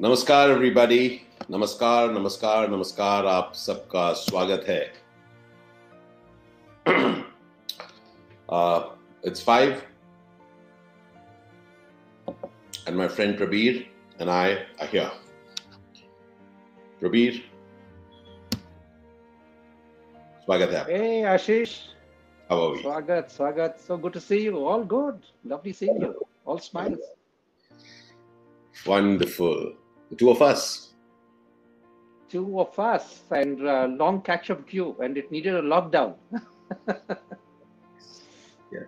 नमस्कार एवरीबॉडी नमस्कार नमस्कार नमस्कार आप सबका स्वागत है uh, it's five and my friend Prabir and I are here. Prabir, स्वागत है आपका Hey Ashish, How are we? Swagat, Swagat. So good to see you. All good. Lovely seeing you. All smiles. Wonderful. The two of us. Two of us and uh, long catch up queue, and it needed a lockdown. Yeah.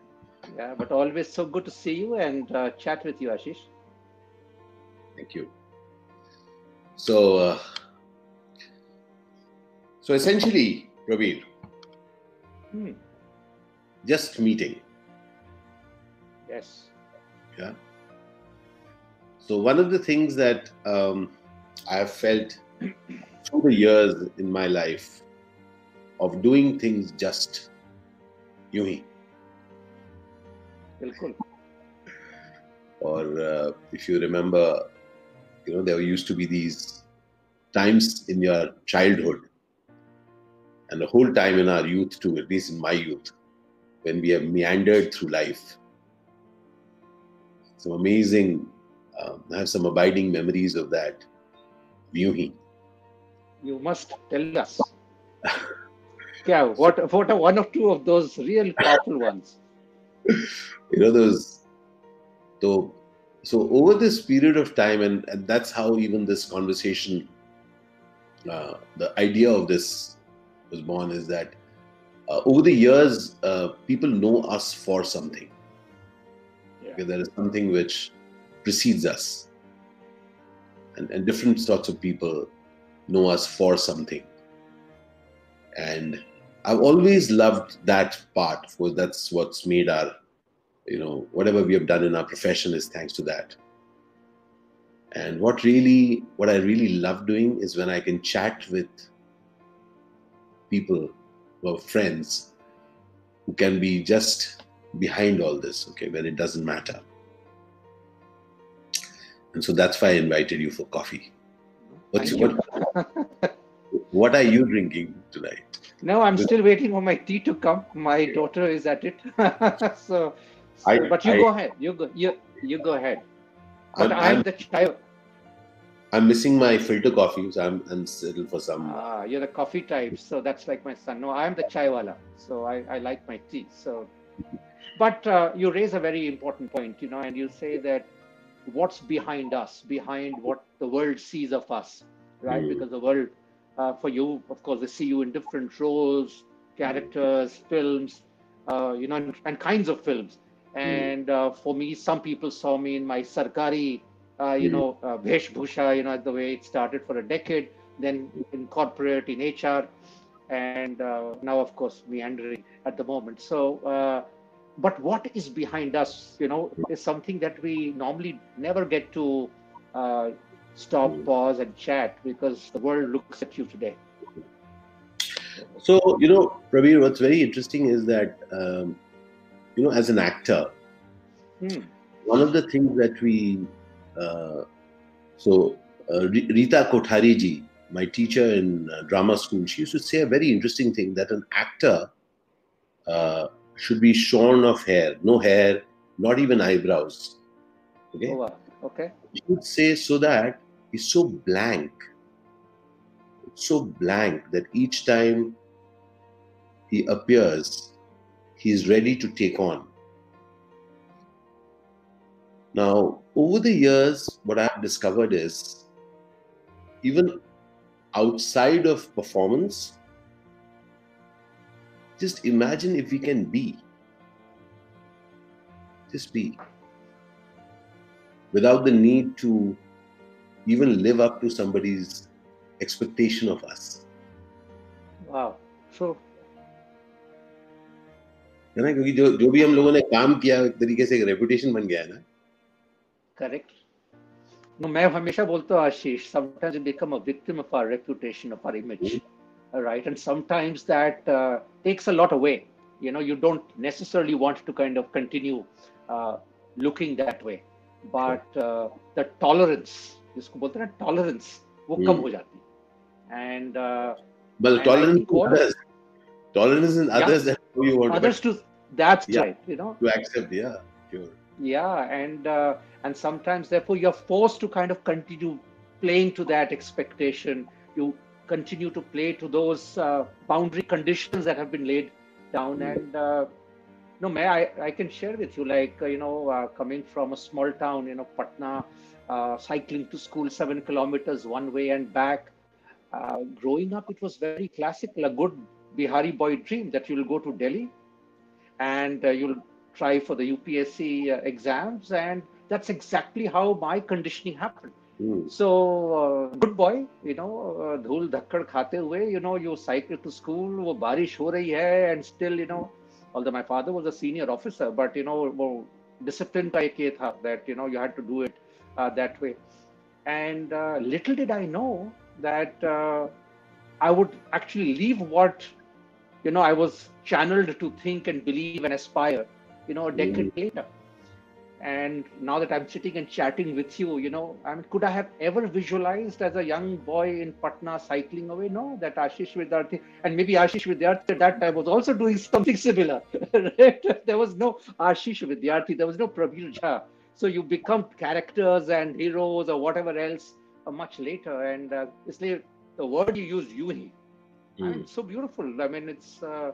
Yeah, but always so good to see you and uh, chat with you, Ashish. Thank you. So, uh, so essentially, Prabir, Hmm. just meeting. Yes. Yeah. So one of the things that um, I have felt through the years in my life of doing things just यूं ही or uh, if you remember you know there used to be these times in your childhood and the whole time in our youth too at least in my youth when we have meandered through life. Some amazing um, i have some abiding memories of that he You must tell us. yeah, what, what are one or two of those real powerful ones? you know those so so over this period of time and, and that's how even this conversation uh, the idea of this was born is that uh, over the years uh, people know us for something Yeah. okay, there is something which precedes us. And, and different sorts of people know us for something. And i've always loved that part because that's what's made our you know whatever we have done in our profession is thanks to that. And what really what i really love doing is when i can chat with people who are friends who can be just behind all this okay when it doesn't matter and so that's why i invited you for coffee what's what, what are you drinking tonight No, I'm still waiting for my tea to come. My daughter is at it. so, so- I- but you I- go ahead. You go. You you go ahead. But I'm, I'm, I'm, the chai. I'm missing my filter coffee so i'm, I'm settled for some Ah, you're the coffee type. So that's like my son. No, I'm the chai wala. So I, I like my tea. So, but uh, you raise a very important point, you know, and you say that what's behind us, behind what the world sees of us, right? Mm. Because the world, uh, for you, of course, they see you in different roles, characters, films, uh, you know, and, and kinds of films. And uh, for me, some people saw me in my sarkari, uh, you Mm. know, uh, Vesh Bhusha, you know, the way it started for a decade, then in corporate, in HR, and uh, now, of course, meandering at the moment. So, uh, but what is behind us, you know, is something that we normally never get to uh, stop, Mm. pause, and chat because the world looks at you today. So, you know, Prabir, what's very interesting is that, um, you know, as an actor, Hmm. one of the things that we, uh, so uh, Rita Kothari ji, my teacher in uh, drama school, she used to say a very interesting thing that an actor uh, should be shorn of hair, no hair, not even eyebrows. Okay? Oh, wow. Okay. She would say so that he's so blank, so blank that each time he appears, he's ready to take on. Now, over the years, what I've discovered is even outside of performance, just imagine if we can be. Just be. Without the need to even live up to somebody's expectation of us. Wow. True. है ना क्योंकि जो जो भी हम लोगों ने काम किया एक तरीके से एक रेपुटेशन बन गया है ना Correct. No, मैं हमेशा बोलता हूँ आशीष sometimes you become a victim of our reputation of our image all right and sometimes that uh, takes a lot away you know you don't necessarily want to kind of continue uh, looking that way but uh, the tolerance जिसको बोलते हैं ना tolerance वो कम Hmm. हो जाती and uh, Well, And I tolerance think in what- others. Tolerance in Yeah. others that who you want others to that's Yeah. right you know to accept. Yeah, sure. yeah and uh, and sometimes therefore you're forced to kind of continue playing to that expectation you continue to play to those uh, boundary conditions that have been laid down Mm. and uh, no may I, I can share with you like uh, you know uh, coming from a small town you know patna uh, cycling to school seven kilometers one way and back uh, growing up it was very classical a good bihari boy dream that you'll go to delhi and you'll try for the UPSC uh, exams, and that's exactly how my conditioning happened. Hmm. So, uh, good boy, you know, uh, धूल धक्कड़ खाते हुए, you know, you cycle to school, वो बारिश हो रही है, and still, you know, although my father was a senior officer, but you know, वो discipline का एक ये था that you know you had to do it uh, that way. And uh, little did I know that uh, I would actually leave what you know I was channeled to think and believe and aspire, you know, a decade later. and now that I'm sitting and chatting with you, you know, I mean, could I have ever visualized as a young boy in Patna cycling away? No, that Ashish Vidyarthi, and maybe Ashish Vidyarthi at that time was also doing something similar. right? There was no Ashish Vidyarthi, there was no Prabir Jha. So you become characters and heroes or whatever else uh, much later. And uh, it's like the word you used, uni. I Hmm. mean, so beautiful. I mean, it's uh,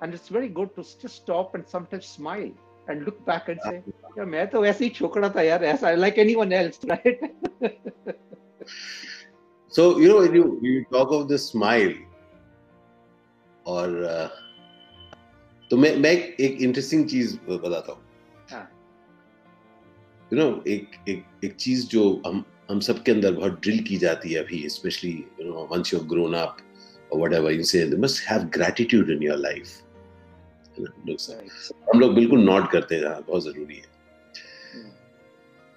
and it's very good to just stop and sometimes smile and look back and say, "Yeah, मैं तो ऐसे ही छोकरा था यार, ऐसा like anyone else, right?" So you know when you you talk of the smile और uh, तो मैं मैं एक, इंटरेस्टिंग चीज़ बताता हूँ हाँ. यू नो एक एक एक चीज़ जो हम हम सबके अंदर बहुत ड्रिल की जाती है अभी specially you know once you grown up you say they must have gratitude in your life You know, लोग सब- हम लोग बिल्कुल नॉट करते हैं हाँ, बहुत ज़रूरी है Hmm.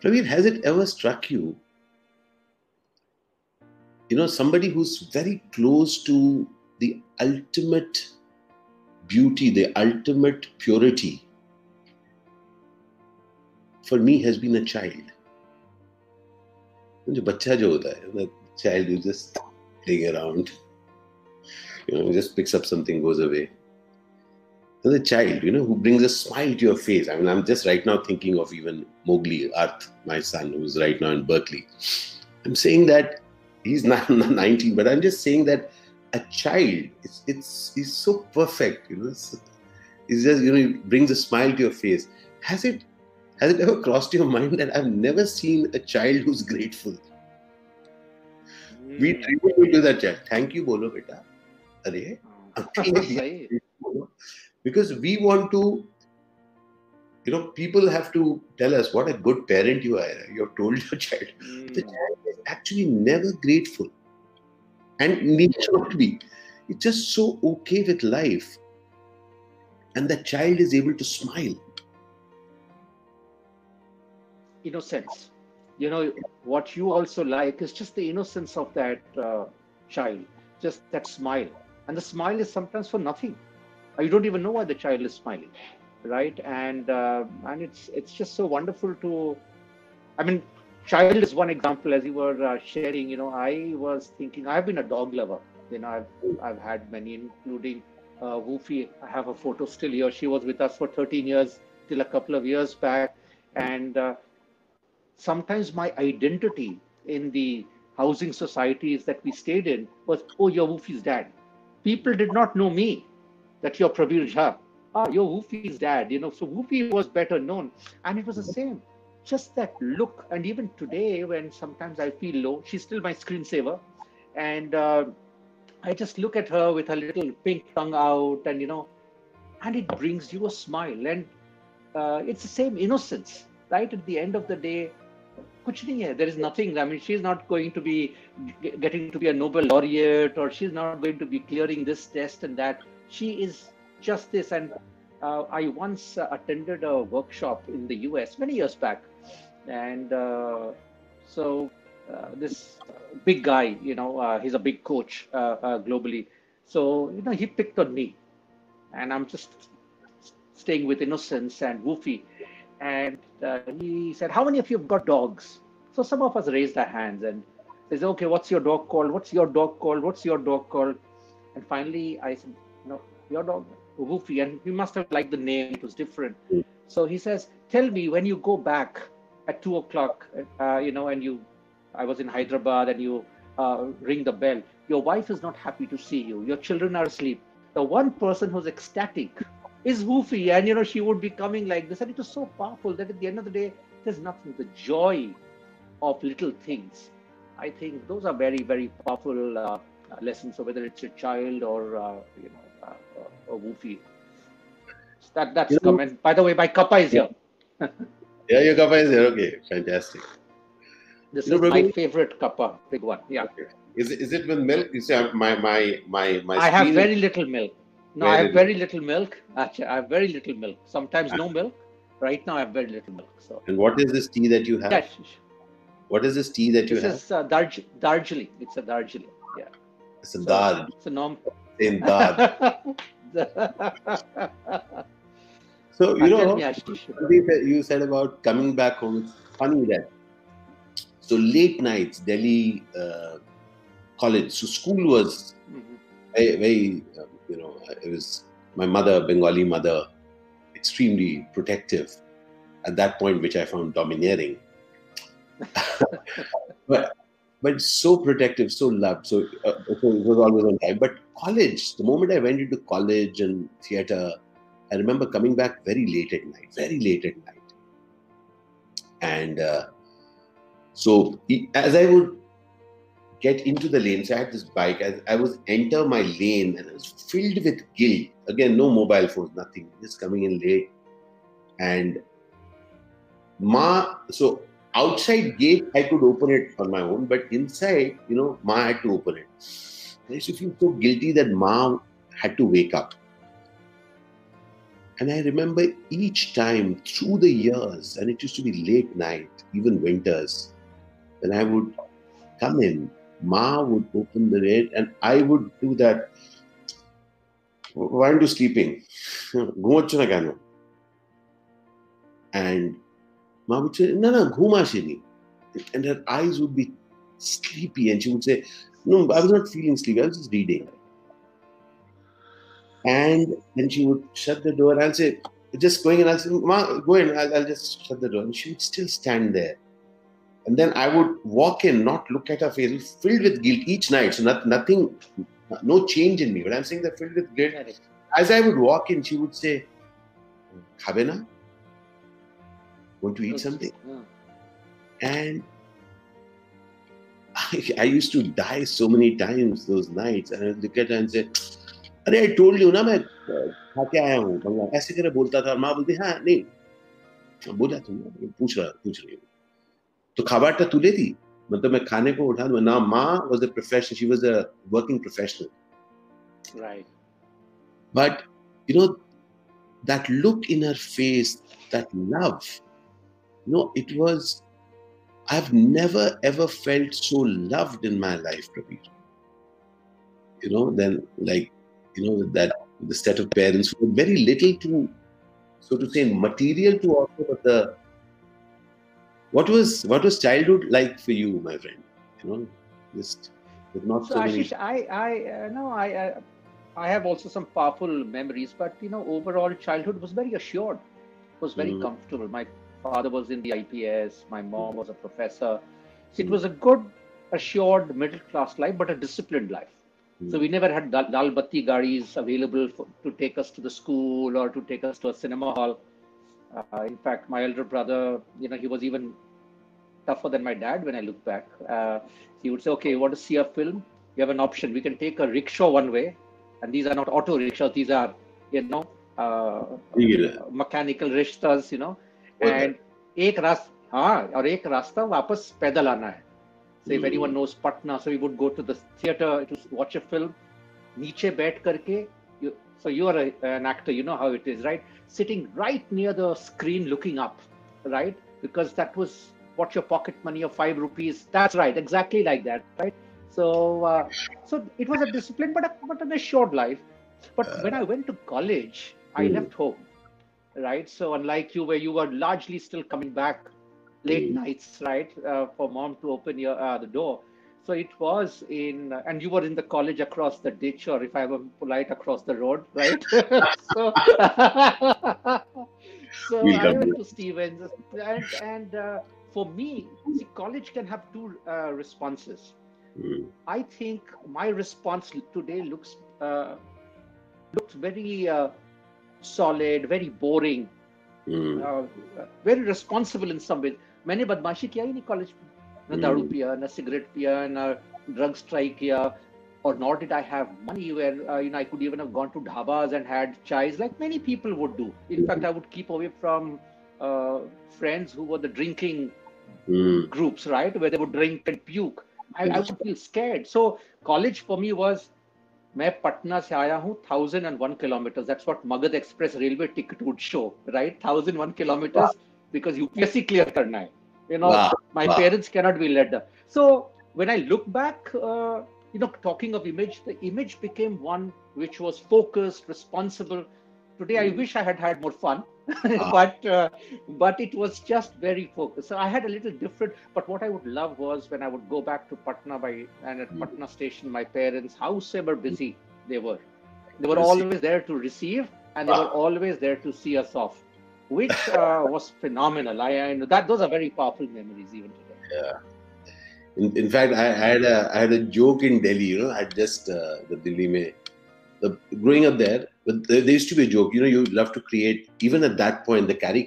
Praveen, has it ever struck you, you know, somebody who's very close to the ultimate beauty, the ultimate purity, for me has been a child. जो बच्चा जो होता है, child who just playing around, you know, just picks up something, goes away. The child, you know, who brings a smile to your face. I mean, I'm just right now thinking of even Mowgli, Arth, my son, who's right now in Berkeley. I'm saying that he's not 19, but I'm just saying that a child, it's it's he's so perfect, you know. It's, it's just you know, he brings a smile to your face. Has it has it ever crossed your mind that I've never seen a child who's grateful? We Hmm. tribute to that child. Thank you, bolo beta. Arey, सही. Because we want to you know people have to tell us what a good parent you are you have told your child the Hmm. child is actually never grateful and need not be it's just so okay with life and the child is able to smile innocence. You know, what you also like is just the innocence of that uh, child, just that smile. And the smile is sometimes for nothing. You don't even know why the child is smiling, right? And uh, and it's it's just so wonderful to. I mean, child is one example. As you were uh, sharing, you know, I was thinking I've been a dog lover. You know, I've I've had many, including uh, Woofy. I have a photo still here. She was with us for 13 years till a couple of years back, and uh, sometimes my identity in the housing societies that we stayed in was, oh, you're Woofy's dad. People did not know me that you're Prabir Jha. Ah, you're Woofy's dad, you know. So Woofy was better known. And it was the same. Just that look. And even today, when sometimes I feel low, she's still my screensaver. And uh, I just look at her with her little pink tongue out, and you know, and it brings you a smile. And uh, it's the same innocence, right? At the end of the day, there is nothing. I mean, she's not going to be getting to be a Nobel laureate, or she's not going to be clearing this test and that she is just this. And uh, I once uh, attended a workshop in the US many years back, and uh, so uh, this big guy, you know, uh, he's a big coach uh, globally. So you know, he picked on me, and I'm just staying with innocence and woofy. And he said, "How many of you have got dogs?" So some of us raised our hands and says, okay, what's your dog called? What's your dog called? What's your dog called? And finally I said, your dog, Woofy. And he must have liked the name. It was different. Mm. So he says, tell me when you go back at two o'clock, uh, you know, and you, I was in Hyderabad and you uh, ring the bell. Your wife is not happy to see you. Your children are asleep. The one person who's ecstatic is Woofy. And, you know, she would be coming like this. And it was so powerful that at the end of the day, there's nothing. The joy of little things. I think those are very, very powerful uh, lessons. So whether it's a child or, uh, you know, uh, a Woofy. That, that's You know- comment. By the way, my cuppa is here. Yeah, your cuppa is here. Okay, fantastic. This You know, is my Prabhu- favorite cuppa, big one. Yeah. Is it, is it with milk? You say my my my my. I have very little milk. No, I have very little milk. Actually, I have very little milk. Sometimes no milk. Right now, I have very little milk. So, And what is this tea that you have? yeah, sh- What is this tea that you this have? is uh, Darj- Darjeeling. It's a Darjeeling. Yeah. It's a So. It's a norm. In dal. So you know, me, Ashish. something that you said about coming back home. It's funny that. So late nights, Delhi uh, college. So school was Mhm. very, very uh, you know, it was my mother, Bengali mother, extremely protective at that point, which I found domineering. but but so protective, so loved. So, uh, it was always on time. But college, the moment I went into college and theater, I remember coming back very late at night, very late at night. And uh, so as I would get into the lane, so I had this bike, as I was enter my lane and I was filled with guilt. Again, no mobile phones, nothing, just coming in late. And Ma, so outside gate I could open it on my own, but inside, you know, Ma had to open it. I used to feel so guilty that Ma had to wake up. And I remember each time through the years, and it used to be late night, even winters, when I would come in, Ma would open the gate, and I would do that. Why aren't you sleeping? And Ma would say, No, no, Ghuma Shini. And her eyes would be sleepy, and she would say, No, I was not feeling sleepy, I was just reading. And then she would shut the door, and I'll say, Just going, and I'll say, Ma, go in, I'll, I'll just shut the door. And she would still stand there. And then I would walk in, not look at her face, filled with guilt each night. So not, nothing, no change in me. But I'm saying that filled with guilt. As I would walk in, she would say, Khabena? want to eat something? And I, I, used to die so many times those nights. And I look at her and say, अरे I told you ना मैं खा के आया हूँ बंगला। ऐसे करके बोलता था। I told you, हाँ नहीं। बोला तुमने पूछ रहा पूछ रही हूँ। तो खाबाटा तुले थी मतलब मैं खाने को उठा ना माँ was a professional she was a working professional right but you know that look in her face, that love, know it was i've never ever felt so loved in my life Prabir. you know then like you know with that the set of parents who were very little to so to say material to offer but the what was what was childhood like for you my friend you know just with not So so many I, I, uh, no, I, I, I have also some powerful memories, but you know, overall childhood was very assured, was very Mhm. comfortable. My father was in the IPS, my mom was a professor. So it Mhm. was a good, assured middle class life, but a disciplined life. So we never had dal, lal batti garis available for, to take us to the school or to take us to a cinema hall. Uh, in fact, my elder brother, you know, he was even tougher than my dad when I look back. Uh, he would say, okay, you want to see a film? You have an option. We can take a rickshaw one way, and these are not auto rickshaws, these are, you know, uh, Yeah. mechanical rickshaws, you know. Okay. And एक रास हाँ और एक रास्ता वापस पैदल आना है so if Hmm. anyone knows Patna, so we would go to the theater to watch a film. नीचे बैठ करके, you, so you are a, an actor, you know how it is, right? Sitting right near the screen, looking up, right? Because that was what your pocket money of five rupees. That's right, exactly like that, right? So, uh, so it was a discipline, but a, but an assured life. But when I went to college, I Hmm. left home, right? So unlike you, where you were largely still coming back late nights, right, uh, for mom to open your uh, the door. So it was in, uh, and you were in the college across the ditch, or if I were polite, across the road, right? so, so I went to Stephen's, and and uh, for me, see, college can have two uh, responses. Mm. I think my response today looks uh, looks very uh, solid, very boring, mm. uh, very responsible in some ways. मैंने बदमाशी किया ही नहीं college में न दारू पिया न cigarette पिया न ड्रग्स ट्राई किया or nor did I have money where uh, you know I could even have gone to dhabas and had chais like many people would do. In fact, I would keep away from uh, friends who were the drinking mm. groups, right, where they would drink and puke. I, I would feel scared. So college for me was मैं पटना से आया हूँ thousand and one kilometre that's what Magadh express railway ticket would show right thousand one kilometre because UPSC clear करना है you know wow. my wow. parents cannot be led so when i look back uh, you know talking of image the image became one which was focused responsible today mm. i hmm. wish i had had more fun but uh, but it was just very focused. So I had a little different. But what I would love was when I would go back to Patna by and at mm. Patna station, my parents, howsoever busy they were, they were always there to receive, and they were always there to see us off, which uh, was phenomenal. I, I know that those are very powerful memories even today. Yeah. In, in fact, I, I, had a I had a joke in Delhi. You know, I just uh, the Delhi mein, the growing up there but there, there, used to be a joke you know you love to create even at that point the carry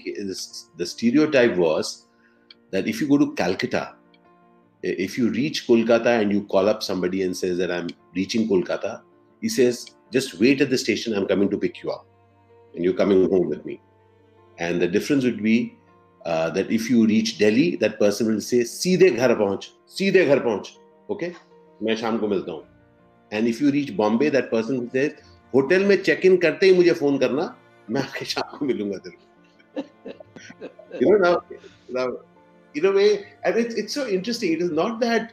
the stereotype was that if you go to calcutta if you reach kolkata and you call up somebody and says that i'm reaching kolkata he says just wait at the station i'm coming to pick you up and you're coming home with me and the difference would be uh, that if you reach delhi that person will say सीधे घर पहुंच सीधे घर पहुंच okay मैं शाम को मिलता हूँ and if you reach Bombay that person says hotel में चेक इन करते ही मुझे फ़ोन करना मैं आपके शाम को मिलूँगा तेरे इन it's interesting it is not that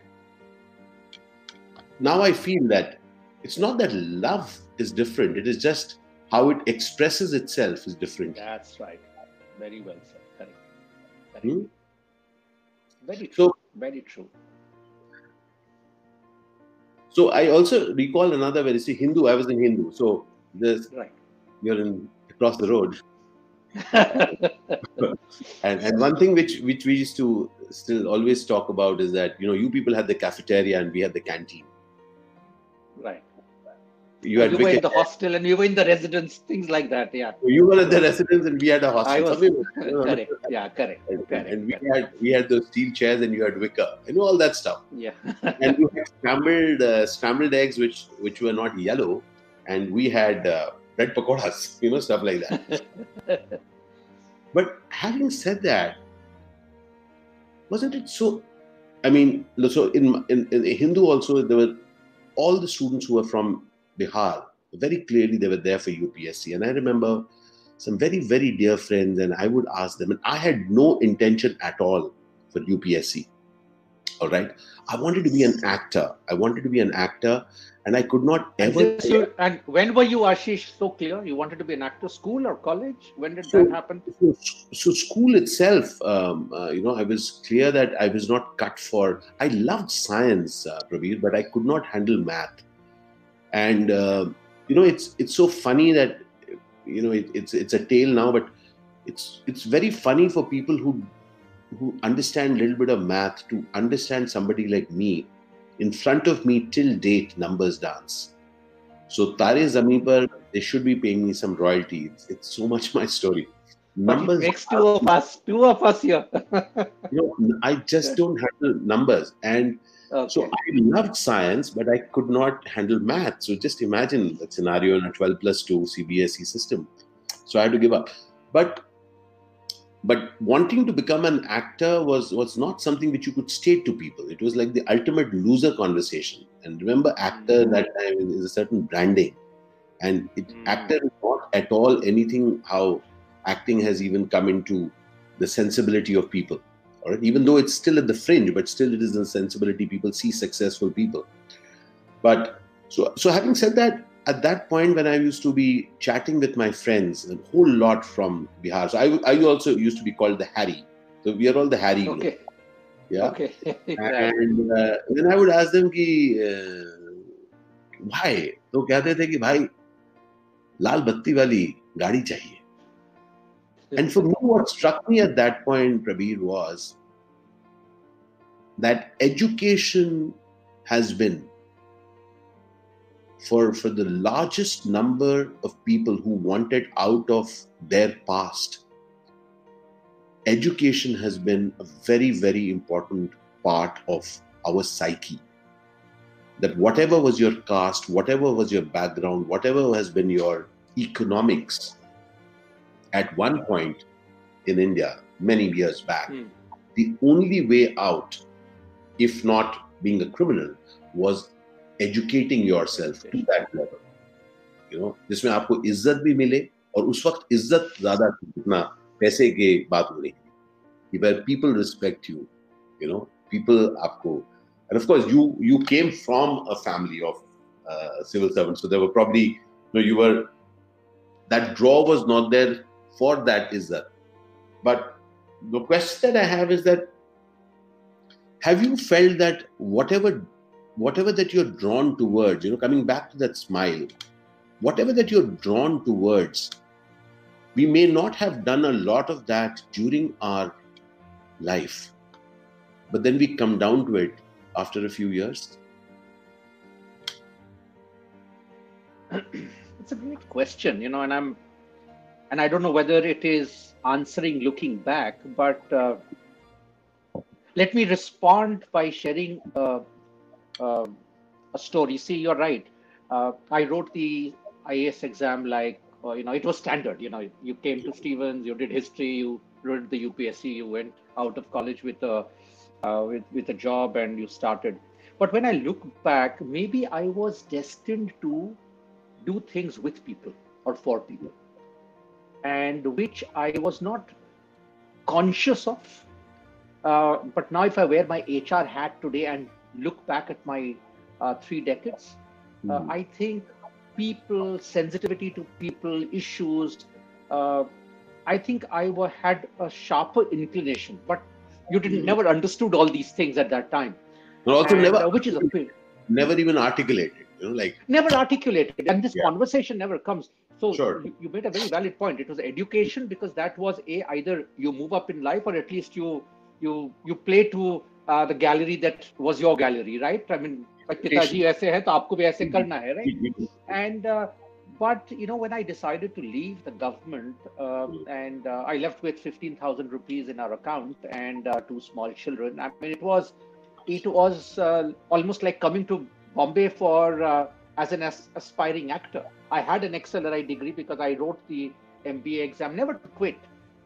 now I feel that it's not that love is different it is just how it express itself is different right very well sir correct very true very true so I also recall another where you see Hindu. I was in Hindu, so this right. you're in across the road. and and one thing which which we used to still always talk about is that you know you people had the cafeteria and we had the canteen. Right you, had you were in the hostel and you were in the residence, things like that. Yeah. You were at the residence and we had a hostel. I was, correct. Yeah, correct. And, correct. and we had we had those steel chairs and you had wicker. You know all that stuff. Yeah. and you had scrambled uh, scrambled eggs which which were not yellow, and we had uh, bread pakoras. You know stuff like that. but having said that, wasn't it so? I mean, so in, in in Hindu also there were all the students who were from Bihar. Very clearly, they were there for UPSC. And I remember some very, very dear friends, and I would ask them, and I had no intention at all for UPSC. All right. I wanted to be an actor. I wanted to be an actor, and I could not ever. And, so, and when were you, Ashish, so clear? You wanted to be an actor, school or college? When did so, that happen? So, so school itself, um, uh, you know, I was clear that I was not cut for. I loved science, uh, Prabir, but I could not handle math and uh, you know it's it's so funny that you know it, it's it's a tale now but it's it's very funny for people who who understand a little bit of math to understand somebody like me in front of me till date numbers dance. So tare zameen par they should be paying me some royalty. It's, it's so much my story. Numbers next two of us two of us here. You know i just don't handle numbers. And Okay. So I loved science, but I could not handle math. So just imagine that scenario in a 12 plus 2 CBSE system. So I had to give up. But but wanting to become an actor was was not something which you could state to people. It was like the ultimate loser conversation. And remember, actor mm. that time is a certain branding, and it, mm. actor is not at all anything how acting has even come into the sensibility of people all right even though it's still at the fringe but still it is a sensibility people see successful people but so so having said that at that point when i used to be chatting with my friends a whole lot from bihar so i, I also used to be called the harry So we are all the Harry. Okay. Yeah. Okay. And uh, then I would ask them ki, uh, why? तो कहते थे कि भाई लाल बत्ती वाली गाड़ी चाहिए. And for me, what struck me at that point, Prabir, was that education has been for, for the largest number of people who wanted out of their past. Education has been a very, very important part of our psyche. That whatever was your caste, whatever was your background, whatever has been your economics, at one point in India, many years back, Hmm. the only way out, if not being a criminal, was educating yourself to that level. You know, जिसमें आपको इज्जत भी मिले और उस वक्त इज्जत ज्यादा थी जितना पैसे के बात हो रही थी where people respect you you know people आपको and of course you you came from a family of uh, civil servants so there were probably you know you were that draw was not there for that is that. But the question that i have is that have you felt that whatever whatever that you're drawn towards you know coming back to that smile whatever that you're drawn towards we may not have done a lot of that during our life but then we come down to it after a few years? It's a great question, you know, and I'm, and I don't know whether it is answering looking back, but uh, let me respond by sharing uh, uh, a story. See, you're right. Uh, I wrote the IAS exam like, uh, you know, it was standard. You know, you came to Stephen's, you did history, you wrote the UPSC, you went out of college with a uh, with with a job, and you started. But when I look back, maybe I was destined to do things with people or for people, and which I was not conscious of. Uh, but now, if I wear my HR hat today and look back at my uh, three decades, uh, I think people, sensitivity to people, issues. Uh, I think I had a sharper inclination, but you didn't Mhm. never understood all these things at that time. but also And, never uh, which is a pity. never even articulated you know like never articulated and this Yeah. conversation never comes so sure. you, you, made a very valid point. It was education because that was a either you move up in life or at least you you you play to uh, the gallery that was your gallery, right? I mean, like right? And uh, but you know when I decided to leave the government uh, hmm. and uh, I left with fifteen thousand rupees in our account and uh, two small children. I mean, it was it was almost like coming to Bombay for as an as- aspiring actor i had an XLRI degree because i wrote the mba exam never to quit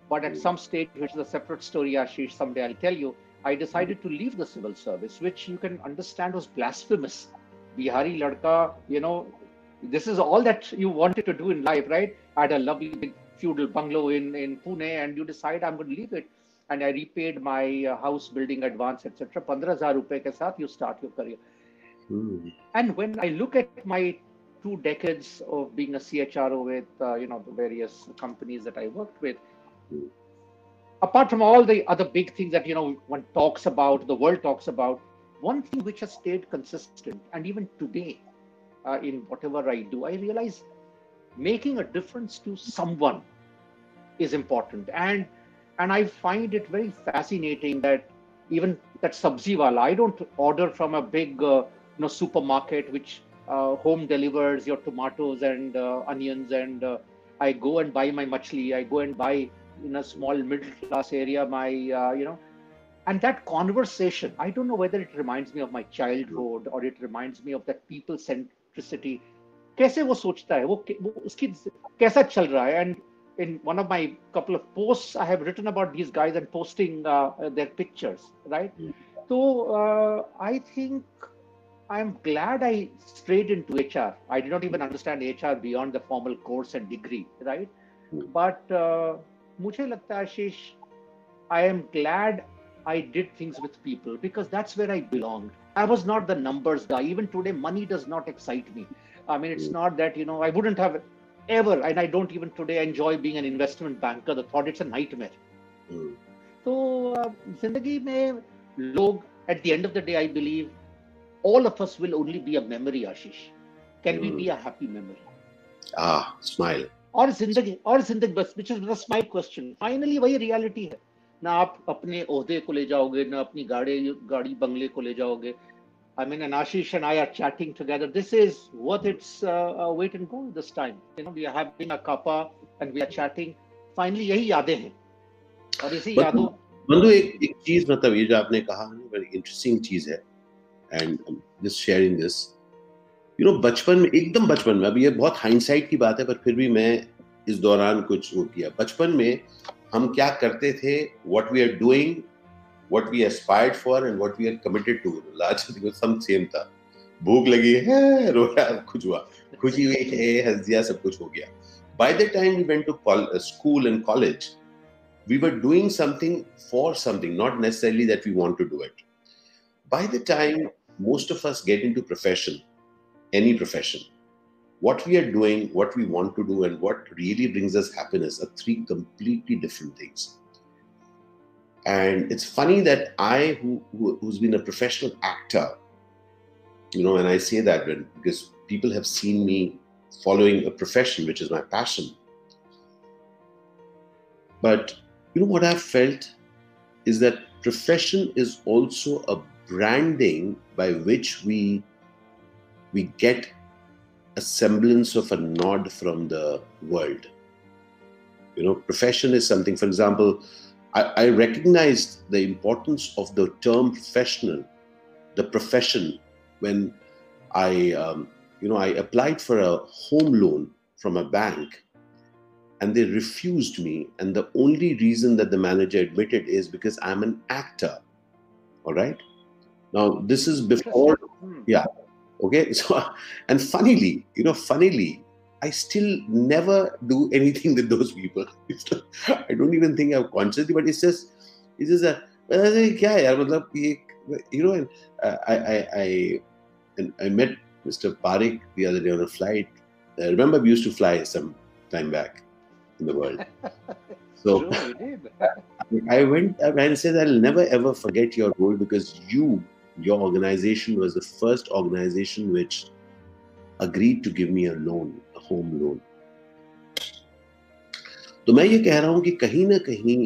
but at Mm. some stage which is a separate story ashish someday i'll tell you i decided to leave the civil service which you can understand was blasphemous bihari ladka you know this is all that you wanted to do in life, right? I had a lovely big feudal bungalow in, in Pune, and you decide I'm going to leave it. And I repaid my uh, house building advance, etc. 15,000 rupees ke saath, you start your career. Hmm. And when I look at my two decades of being a CHRO with, uh, you know, the various companies that I worked with, apart from all the other big things that, you know, one talks about, the world talks about, one thing which has stayed consistent, and even today, uh, in whatever I do, I realize making a difference to someone is important. And and I find it very fascinating that even that sabzi I don't order from a big uh, you know supermarket which home delivers your tomatoes and uh, onions and uh, I go and buy my machli. I go and buy in a small middle class area my uh, you know and that conversation i don't know whether it reminds me of my childhood or it reminds me of that people centricity कैसे वो सोचता है वो वो उसकी कैसा चल रहा है and in one of my couple of posts i have written about these guys and posting uh, their pictures right Mm. so uh, i think i'm glad i strayed into hr i did not even understand hr beyond the formal course and degree right Mm. but uh, मुझे लगता है आशीष I am glad I did things with people because that's where I belonged. I was not the numbers guy. Even today, money does not excite me. I mean, it's Mm. not that, you know, I wouldn't have ever, and I don't even today enjoy being an investment banker. The thought it's a nightmare. Hmm. तो जिंदगी में लोग at the end of the day, I believe all of us will only be a memory, Ashish. Can mm. we be a happy memory? Ah, smile. और जिंदगी और जिंदगी बस which is my question finally वही reality है ना आप अपने ओहदे को ले जाओगे ना अपनी गाड़ी गाड़ी बंगले को ले जाओगे I mean, Ashish and I are chatting together. This is worth its uh, uh, weight in gold this time. You know, we are having a cuppa and we are chatting. Finally, यही यादें हैं और इसी यादों बंधु एक एक चीज मतलब ये जो आपने कहा ना बड़ी इंटरेस्टिंग चीज है and just sharing this you know बचपन में एकदम बचपन में अब ये बहुत हाइंडसाइट की बात है पर फिर भी मैं इस दौरान कुछ वो किया। बचपन में हम क्या करते थे what we are doing what we aspired for and what we are committed to last some same था। भूख लगी है रोया कुछ हुआ। खुशी हुई है हंस दिया सब कुछ हो गया। By the time we went to school and college we were doing something for something, not necessarily that we want to do it. By the time most of us get into profession, any profession, what we are doing, what we want to do, and what really brings us happiness are three completely different things. And it's funny that I, who, who who's been a professional actor, you know, and I say that when, because people have seen me following a profession, which is my passion. But you know what I've felt is that profession is also a branding by which we we get a semblance of a nod from the world. You know, profession is something, for example, I, I recognized the importance of the term professional, the profession, when I, um, you know, I applied for a home loan from a bank and they refused me. And the only reason that the manager admitted is because I'm an actor. All right. Now, this is before, hmm. yeah. Okay. So, and funnily, you know, funnily, I still never do anything with those people. I don't even think I've consciously, but it's just, it's just a, you know, uh, I, I, I, and I met Mr. Parekh the other day on a flight. I remember we used to fly some time back in the world. So I went and said, I'll never ever forget your role because you, your organization was the first organization which agreed to give me a loan, a home loan. तो मैं ये कह रहा हूँ कि कहीं ना कहीं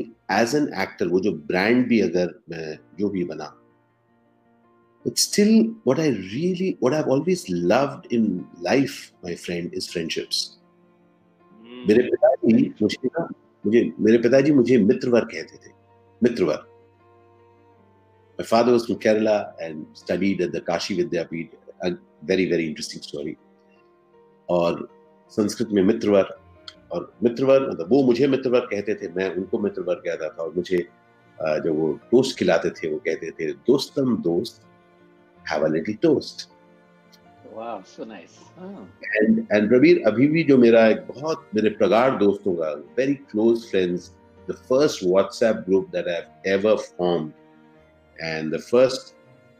एज एन एक्टर वो जो ब्रांड भी अगर मैं जो भी बना but still what i really what i've always loved in life my friend is friendships मेरे पिताजी मुझे ना मुझे मेरे पिताजी मुझे मित्रवर कहते थे मित्रवर My father was from Kerala and studied at the Kashi Vidyapeeth. A very, very interesting story. और संस्कृत में मित्रवर और मित्रवर मतलब वो मुझे मित्रवर कहते थे मैं उनको मित्रवर कहता था और मुझे जब वो टोस्ट खिलाते थे वो कहते थे दोस्तम दोस्त have a little toast wow so nice oh. and and Prabir अभी भी जो मेरा एक बहुत मेरे प्रगाढ़ दोस्तों का very close friends the first WhatsApp group that I've ever formed and the first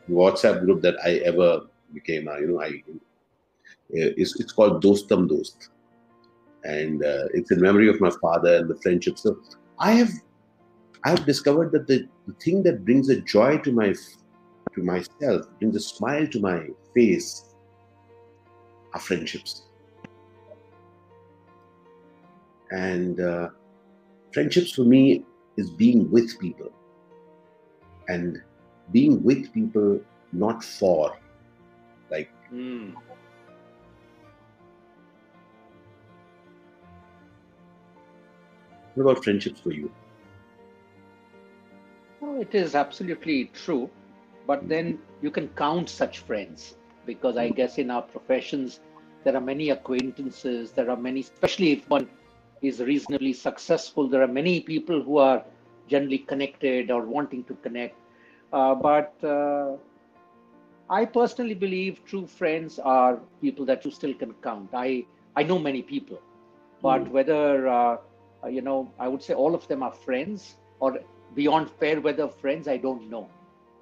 WhatsApp group that I ever became uh, you know I it's, it's called Dostam Dost. And uh, it's in memory of my father and the friendship. So I have I have discovered that the, the thing that brings a joy to my to myself, brings a smile to my face, are friendships. And uh, friendships for me is being with people. And being with people, not for. Like, mm. what about friendships for you? Oh, it is absolutely true. But then you can count such friends because I guess in our professions, there are many acquaintances, there are many, especially if one is reasonably successful, there are many people who are generally connected or wanting to connect. Uh, but uh, I personally believe true friends are people that you still can count. I, I know many people, but mm. whether, uh, you know, I would say all of them are friends or beyond fair weather friends, I don't know.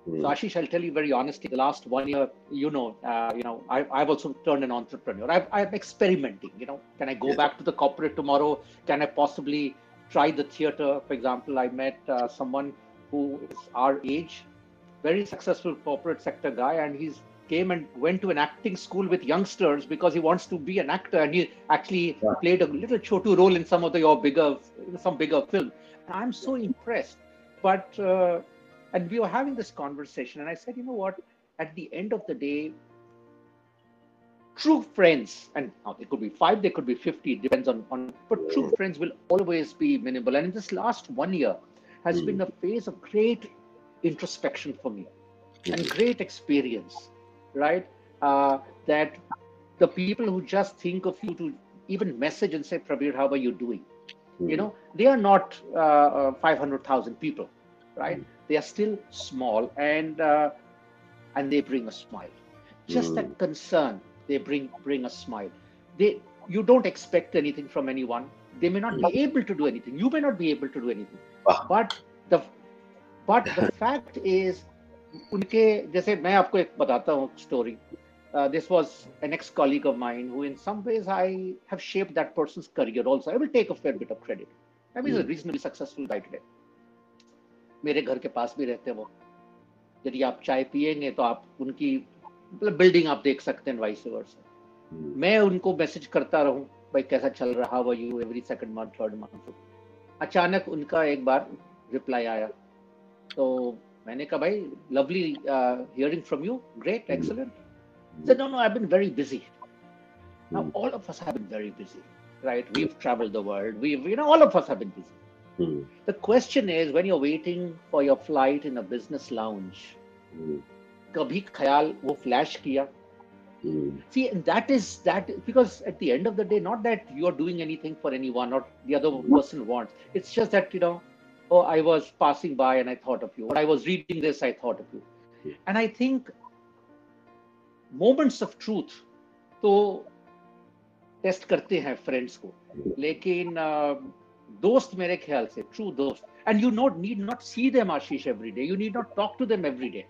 Mm. So Ashish, I'll tell you very honestly, the last one year, you know, uh, you know, I, I've also turned an entrepreneur. i am experimenting. You know, can I go yes. back to the corporate tomorrow? Can I possibly try the theater? For example, I met uh, someone who is our age, very successful corporate sector guy, and he's came and went to an acting school with youngsters because he wants to be an actor, and he actually yeah. played a little chotu role in some of the your bigger, some bigger film. And I'm so impressed. But uh, and we were having this conversation, and I said, you know what? At the end of the day, true friends, and now they could be five, they could be 50, it depends on, on but true friends will always be minimal. And in this last one year has mm. been a phase of great introspection for me and great experience, right? Uh, that the people who just think of you to even message and say, Prabir, how are you doing? Mm. You know, they are not uh, uh, 500,000 people, right? Mm. They are still small and uh, and they bring a smile. Just that concern they bring bring a smile they you don't expect anything from anyone they may not be able to do anything you may not be able to do anything but the but the fact is उनके जैसे मैं आपको एक बताता हूँ story this was an ex colleague of mind who in some ways I have shape that person career also I will take a fair bit of credit I mean reasonably successful right day मेरे घर के पास भी रहते हैं वो. यदि आप चाय पियेंगे तो आप उनकी मतलब बिल्डिंग आप देख सकते हैं वाइस ओवर से मैं उनको मैसेज करता रहूँ भाई कैसा चल रहा? वो you every second month third month अचानक उनका एक बार रिप्लाई आया. तो मैंने कहा भाई lovely hearing from you great excellent said no no i've been very busy now mm. all of us have been very busy right we've traveled the world we've you know all of us have been busy mm. the question is when you're waiting for your flight in a business lounge mm. कभी ख्याल वो flash किया see that is that because at the end of the day not that you are doing anything for anyone or the other person wants it's just that you know oh i was passing by and i thought of you or i was reading this i thought of you and i think moments of truth तो test करते हैं friends को लेकिन दोस्त मेरे ख्याल से true दोस्त and you not need not see them Ashish every day you need not talk to them every day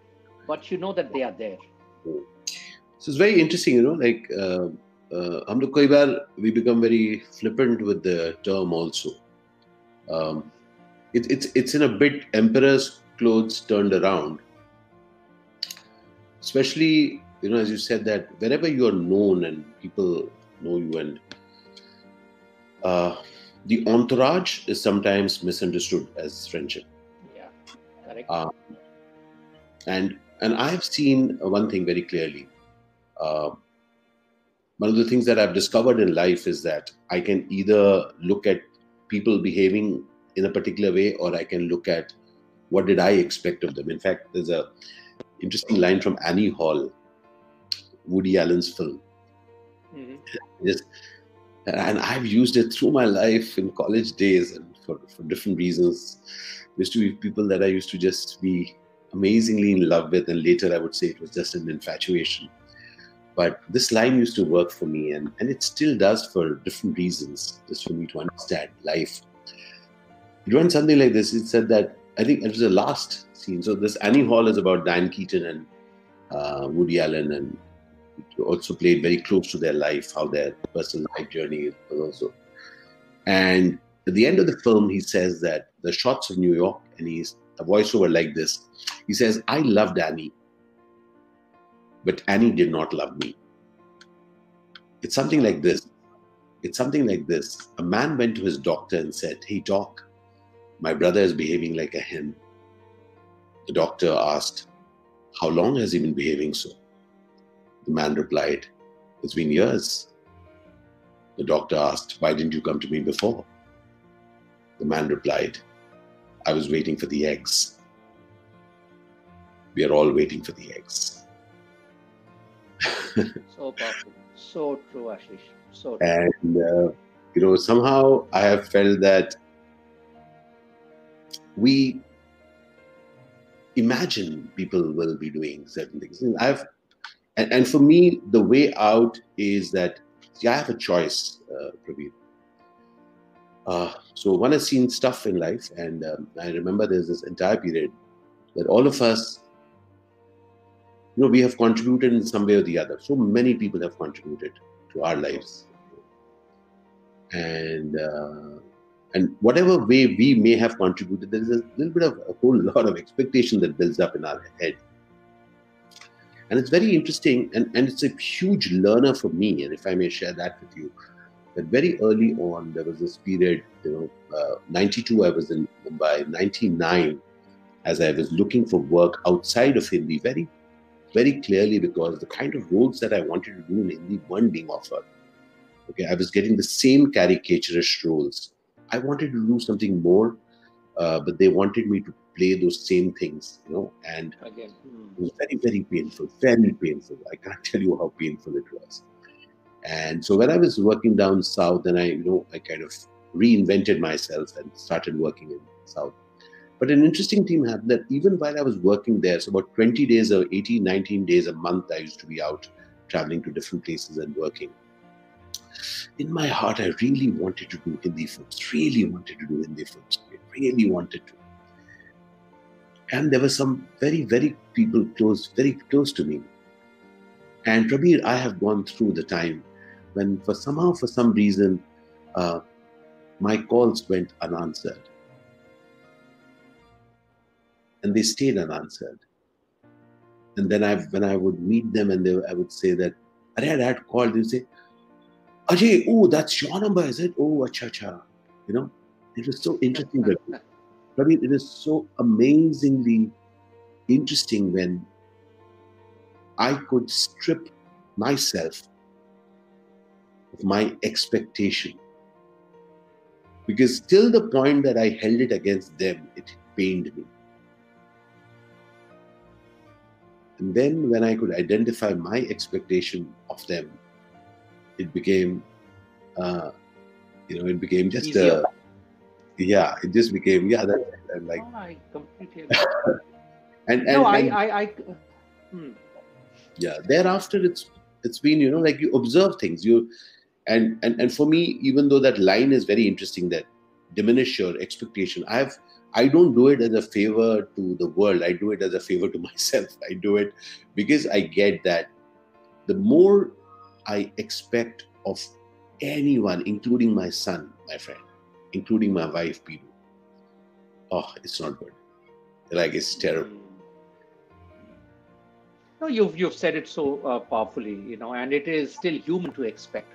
but you know that they are there. So it's very interesting, you know, like uh, uh, we become very flippant with the term also. Um, it, it's it's in a bit emperor's clothes turned around. Especially, you know, as you said that wherever you are known and people know you and uh, the entourage is sometimes misunderstood as friendship. Yeah, correct. Uh, and and I've seen one thing very clearly. Uh, one of the things that I've discovered in life is that I can either look at people behaving in a particular way or I can look at what did I expect of them. In fact, there's a interesting line from Annie Hall, Woody Allen's film. Mm-hmm. Just, and I've used it through my life in college days and for, for different reasons. There used to be people that I used to just be amazingly in love with, and later I would say it was just an infatuation. But this line used to work for me, and, and it still does for different reasons, just for me to understand life. It went something like this. It said that, I think it was the last scene. So, this Annie Hall is about Diane Keaton and uh, Woody Allen, and also played very close to their life, how their personal life journey was also. And at the end of the film, he says that the shots of New York, and he's a voiceover like this. He says, I loved Annie, but Annie did not love me. It's something like this. It's something like this. A man went to his doctor and said, Hey, doc, my brother is behaving like a hen. The doctor asked, How long has he been behaving so? The man replied, It's been years. The doctor asked, Why didn't you come to me before? The man replied, I was waiting for the eggs. We are all waiting for the eggs. so powerful. So true, Ashish. So true. And, uh, you know, somehow I have felt that we imagine people will be doing certain things. And I've, and, and for me, the way out is that see, I have a choice, uh. Uh, so one has seen stuff in life, and um, I remember there's this entire period that all of us, you know, we have contributed in some way or the other. So many people have contributed to our lives, and uh, and whatever way we may have contributed, there is a little bit of a whole lot of expectation that builds up in our head. And it's very interesting, and, and it's a huge learner for me. And if I may share that with you, that very early on, there was this period, you know, uh, 92, I was in Mumbai, 99, as I was looking for work outside of Hindi, very, very clearly because the kind of roles that I wanted to do in Hindi weren't being offered. Okay, I was getting the same caricaturist roles. I wanted to do something more, uh, but they wanted me to play those same things, you know, and Again. It was very, very painful, very painful. I can't tell you how painful it was. And so when I was working down south, and I, you know, I kind of reinvented myself and started working in south. But an interesting thing happened that even while I was working there, so about 20 days or 18, 19 days a month, I used to be out traveling to different places and working. In my heart, I really wanted to do Hindi films, really wanted to do Hindi films, really wanted to. And there were some very, very people close, very close to me. And Prabir, I have gone through the time when, for somehow, for some reason, uh, my calls went unanswered. And they stayed unanswered. And then I, when I would meet them and they, I would say that, I had had called, they would say, Ajay, oh, that's your number, is it? Oh, acha, acha. You know, it was so interesting. That, I mean, it is so amazingly interesting when I could strip myself of my expectation. Because till the point that I held it against them, it pained me. And then when I could identify my expectation of them, it became, uh, you know, it became just Easier. a, yeah, it just became, yeah, that, and like, No, I completely and, and, no, I, and- I, I, hmm. yeah thereafter it's it's been you know like you observe things you and and and for me even though that line is very interesting that diminish your expectation i've i don't do it as a favor to the world i do it as a favor to myself i do it because i get that the more i expect of anyone including my son my friend including my wife Pidu, oh it's not good like it's terrible Mm. No, you've you've said it so uh, powerfully, you know, and it is still human to expect.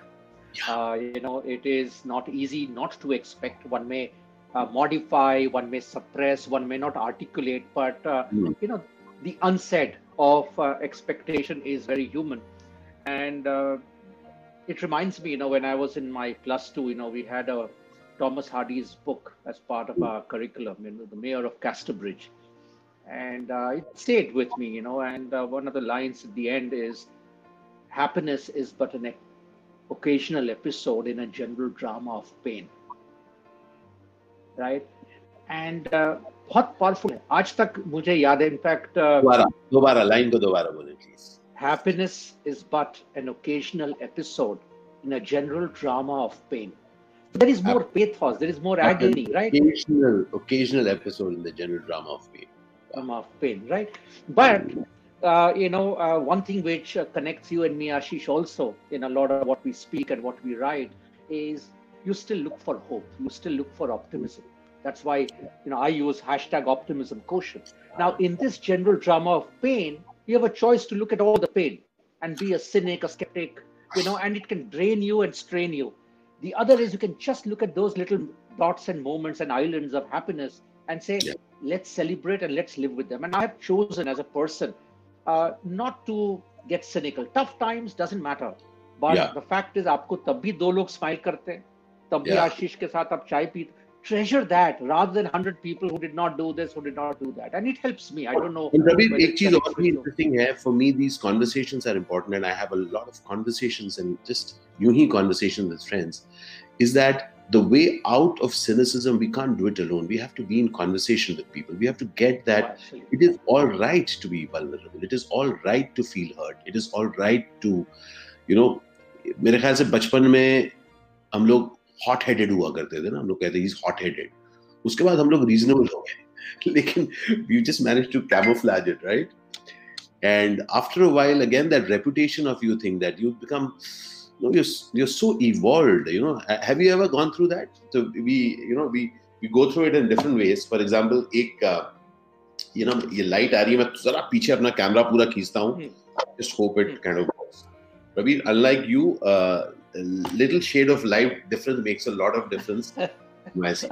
Yeah. Uh, you know, it is not easy not to expect. One may uh, modify, one may suppress, one may not articulate, but uh, Mm. you know, the unsaid of uh, expectation is very human, and uh, it reminds me, you know, when I was in my plus two, you know, we had a Thomas Hardy's book as part of our curriculum, you know, the Mayor of Casterbridge and uh, it stayed with me, you know. And uh, one of the lines at the end is, "Happiness is but an e- occasional episode in a general drama of pain." Right? And uh, बहुत powerful है आज तक मुझे याद है in fact दोबारा दोबारा line को दोबारा बोले please happiness is but an occasional episode in a general drama of pain there is more pathos there is more agony right occasional occasional episode in the general drama of pain drama of pain, right? But uh, you know, uh, one thing which uh, connects you and me, Ashish, also in a lot of what we speak and what we write is you still look for hope. You still look for optimism. That's why you know I use hashtag optimism quotient. Now, in this general drama of pain, you have a choice to look at all the pain and be a cynic, a skeptic, you know, and it can drain you and strain you. The other is you can just look at those little dots and moments and islands of happiness and say, Yeah. let's celebrate and let's live with them. And I have chosen as a person uh, not to get cynical. Tough times doesn't matter. But Yeah. the fact is, आपको तब भी दो लोग smile करते हैं तब भी Yeah. आशीष के साथ आप चाय पीते treasure that rather than 100 people who did not do this who did not do that. And it helps me. I don't know and Prabir, ek cheez aur bhi interesting hai for me these conversations are important and i have a lot of conversations and just yuhi conversations with friends is that the way out of cynicism we can't do it alone. We have to be in conversation with people. We have to get that Absolutely. it is all right to be vulnerable. It is all right to feel hurt. It is all right to you know मेरे ख्याल से बचपन में हम hot headed हुआ करते थे ना हम लोग कहते हैं हॉट हेडेड उसके बाद हम लोग रीजनेबल हो गए लेकिन you just managed to camouflage it right and after a while again that reputation of you think that you become no, you're you're so evolved. You know, have you ever gone through that? So we, you know, we we go through it in different ways. For example, एक uh, you know ये light आ रही है मैं जरा पीछे अपना camera पूरा खींचता हूँ. Just hope it kind of works. Ravi, unlike you, uh, a little shade of light difference makes a lot of difference. you have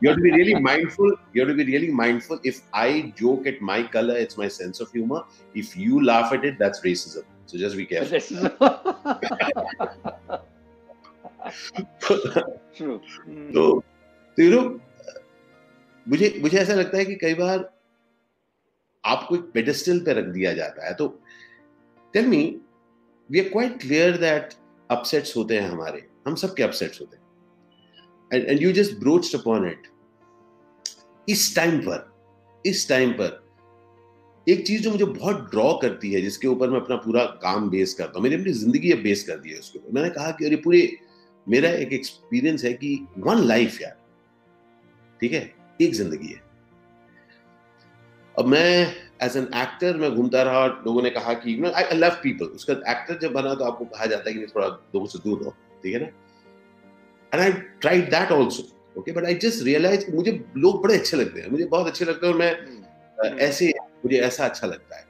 to be really mindful. You have to be really mindful. If I joke at my color, it's my sense of humor. If you laugh at it, that's racism. So just be careful. True. तो तो you know मुझे मुझे ऐसा लगता है कि कई बार आपको एक पेडेस्टल पे रख दिया जाता है तो tell me we are quite clear that upsets होते हैं हमारे। हम सबके अपसेट्स होते हैं। And and you just broached upon it इस टाइम पर, इस टाइम पर, एक चीज़ जो मुझे बहुत ड्रॉ करती है, जिसके ऊपर मैं अपना पूरा काम बेस करता हूँ, मैंने अपनी ज़िंदगी अब बेस कर दी है उसके ऊपर। मैंने कहा कि अरे पूरे, मेरा एक एक्सपीरियंस है कि वन लाइफ यार, ठीक है? एक ज़िंदगी है। अब मैं एज एन एक्टर मैं घूमता रहा लोगों ने कहा कि नो आई लव पीपल उसका एक्टर जब बना तो आपको कहा जाता है कि थोड़ा लोगों से दूर रहो ठीक है ना? And I tried that also okay but I just realise मुझे लोग बड़े अच्छे लगते हैं मुझे बहुत अच्छे लगते हैं और मैं hmm. ऐसे मुझे ऐसा अच्छा लगता है।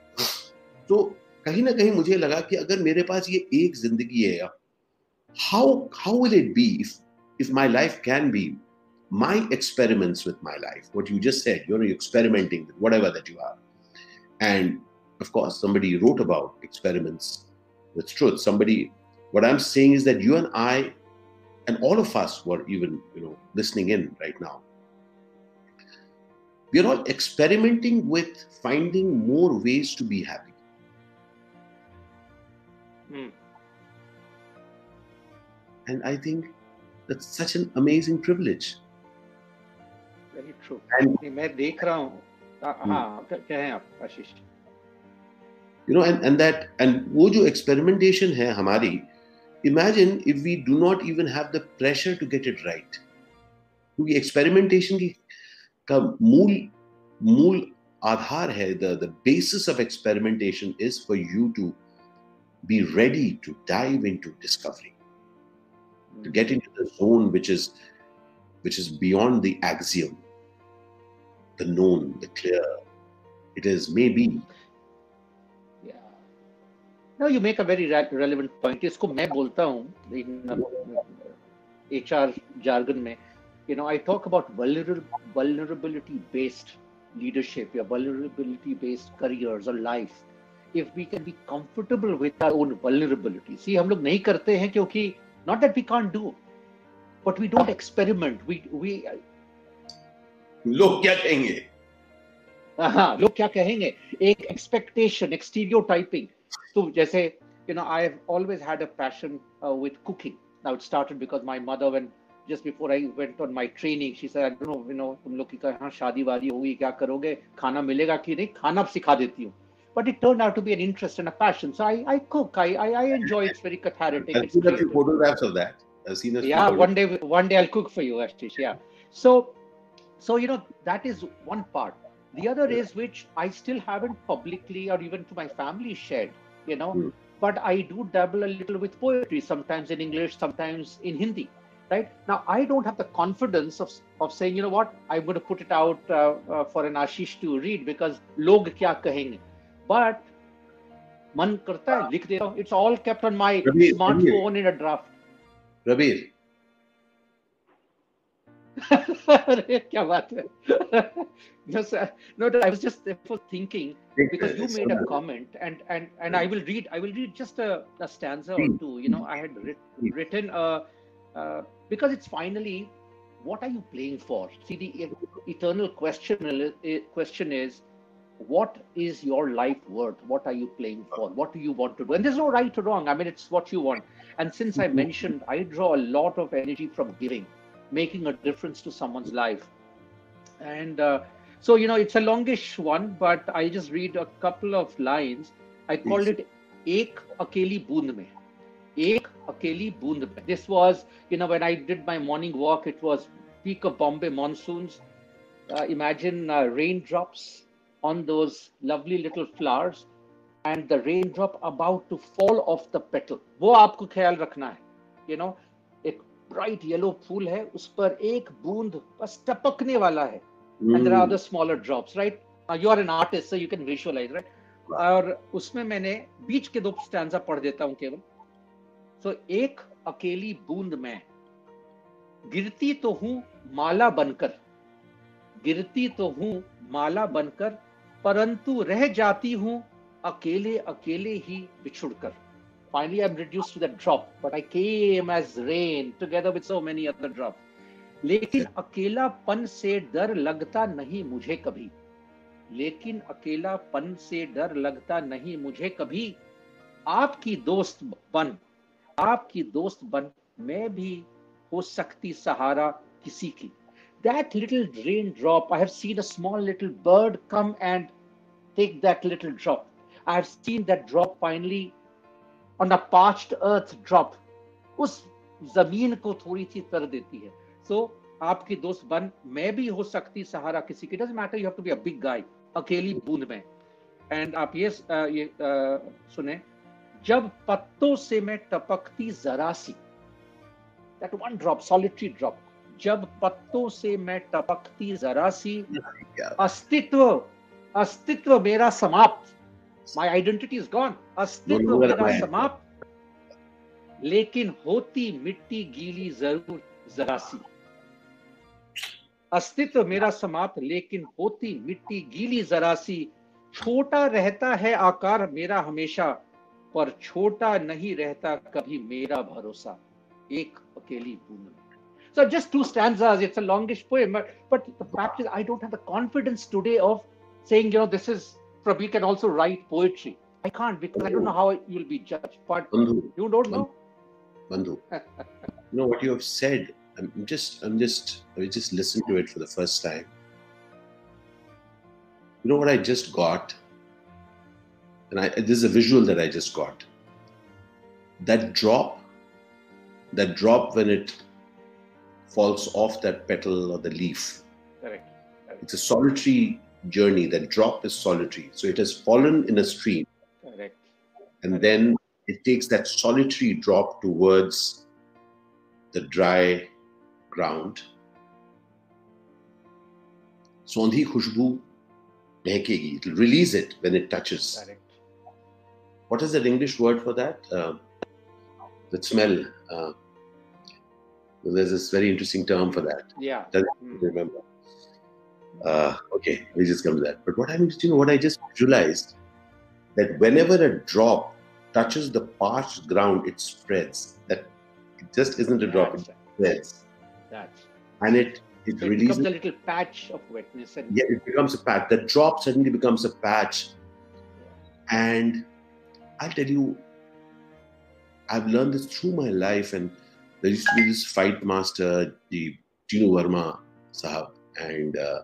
तो कहीं ना कहीं मुझे लगा कि अगर मेरे पास ये एक ज़िंदगी है how how will it be if my life can be my experiments with my life what you just said you're experimenting with whatever that you are and of course somebody wrote about experiments with truth somebody what i'm saying is that you and i and all of us who are even you know listening in right now we are all experimenting with finding more ways to be happy. Hmm. And I think that's such an amazing privilege. Very true मैं देख रहा हूँ। हाँ, हाँ कहें आप Ashish you know and and that and वो जो एक्सपेरिमेंटेशन है हमारी imagine if we do not even have the pressure to get it right क्योंकि एक्सपेरिमेंटेशन की का मूल मूल आधार है the the basis of experimentation is for you to be ready to dive into discovery to get into the known which is which is beyond the axiom the known the clear it is maybe yeah now you make a very relevant point इसको मैं बोलता हूँ in HR jargon में you know, I talk about vulnerability based leadership, your vulnerability based careers or life. If we can be comfortable with our own vulnerability. See, हम लोग नहीं करते हैं क्योंकि not that we can't do, but we don't experiment. We we लोग क्या कहेंगे हाँ लोग क्या कहेंगे एक एक्सपेक्टेशन एक स्टीरियोटाइपिंग तो जैसे you know I have always had a passion uh, with cooking. Now it started because my mother when just before I went on my training, she said, I don't know, you know, तुम लोग की कहाँ शादी वादी होगी क्या करोगे खाना मिलेगा कि नहीं खाना सिखा देती हूँ but it turned out to be an interest and a passion. So I, I cook. I, I, I enjoy. It's very cathartic. I've seen a few photographs of that. I've seen a Yeah, one day, one day I'll cook for you, Ashish. Yeah. So, so you know that is one part. The other is which I still haven't publicly or even to my family shared. You know, mm. but I do dabble a little with poetry. Sometimes in English, sometimes in Hindi right now i don't have the confidence of, of saying you know what i'm going to put it out uh, uh, for an ashish to read because log kya kahenge but man karta hai likh deta it's all kept on my Prabir, smartphone Prabir. in a draft Prabir. क्या बात है no, sir. no I was just therefore thinking because you made a comment and and and I will read I will read just a, a stanza or two you know I had writ, written a uh, because it's finally what are you playing for see the eternal question question is what is your life worth what are you playing for what do you want to do and there's no right or wrong i mean it's what you want and since i mm-hmm. mentioned i draw a lot of energy from giving making a difference to someone's life and uh, so you know it's a longish one but i just read a couple of lines i called it ek akeli boond mein ek akeli boond This was, you know, when I did my morning walk, it was peak of Bombay monsoons. Uh, imagine uh, raindrops on those lovely little flowers. And the rain drop about to fall of the petal वो आपको ख्याल रखना है you you no know, एक bright yellow फूल है उस पर एक बूंद बस टपकने वाला है and there are the smaller drops right you are an artist so you can visualise right और उसमें मैंने बीच के दो स्टैंजा पढ़ देता हूँ केवल। सो so, एक अकेली बूंद में गिरती तो हूँ माला बनकर गिरती तो हूँ माला बनकर परंतु रह जाती हूँ अकेले अकेले ही बिछुड़कर। Finally i'm reduced to that drop but i came as rain together with so many other drops लेकिन अकेलापन से डर लगता नहीं मुझे कभी लेकिन अकेलापन से डर लगता नहीं मुझे कभी आपकी दोस्त बन आपकी दोस्त बन मैं भी हो सकती सहारा किसी की that little raindrop, I have seen a small little bird come and take that little drop. I have seen that drop finally on a parched earth drop. उस ज़मीन को थोड़ी सी तर देती है सो so, आपकी दोस्त बन मैं भी हो सकती सहारा किसी की doesn't matter you have to be a big guy अकेली बूंद में एंड आप ये ये सुने जब पत्तों से मैं टपकती जरा सी that one drop solitary drop जब पत्तों से मैं टपकती जरा सी अस्तित्व अस्तित्व मेरा समाप्त माई आइडेंटिटी इज़ गॉन अस्तित्व मेरा समाप्त। लेकिन होती मिट्टी गीली ज़रूर जरा सी। अस्तित्व मेरा समाप्त लेकिन होती मिट्टी गीली जरा सी। छोटा रहता है आकार मेरा हमेशा पर छोटा नहीं रहता कभी मेरा भरोसा। एक अकेली बूंद So just two stanzas. It's a longish poem, but, but the fact is, I don't have the confidence today of saying, you know, this is. Prabir can also write poetry. I can't because I don't know how you'll be judged. But Bandhu. you don't know. Bandhu, you know what you have said. I'm just, I'm just, I just listened to it for the first time. You know what I just got, and I, this is a visual that I just got. That drop, that drop when it falls off that petal or the leaf. Correct. Correct. It's a solitary journey. That drop is solitary. So it has fallen in a stream. Correct. And then it takes that solitary drop towards the dry ground. Sondhi khushbu mehkegi. It will release it when it touches. Correct. What is that English word for that? Uh, that smell. Uh, there's this very interesting term for that. Yeah. Doesn't mm. remember. Uh, okay, we just come to that. But what I mean, you know, what I just visualized that whenever a drop touches the parched ground, it spreads. That it just isn't a drop; it spreads. That's and it it, it releases becomes a little patch of wetness. And yeah, it becomes a patch. The drop suddenly becomes a patch, and I'll tell you, I've learned this through my life and there used to be this fight master, the Tinu Verma Sahab, and uh,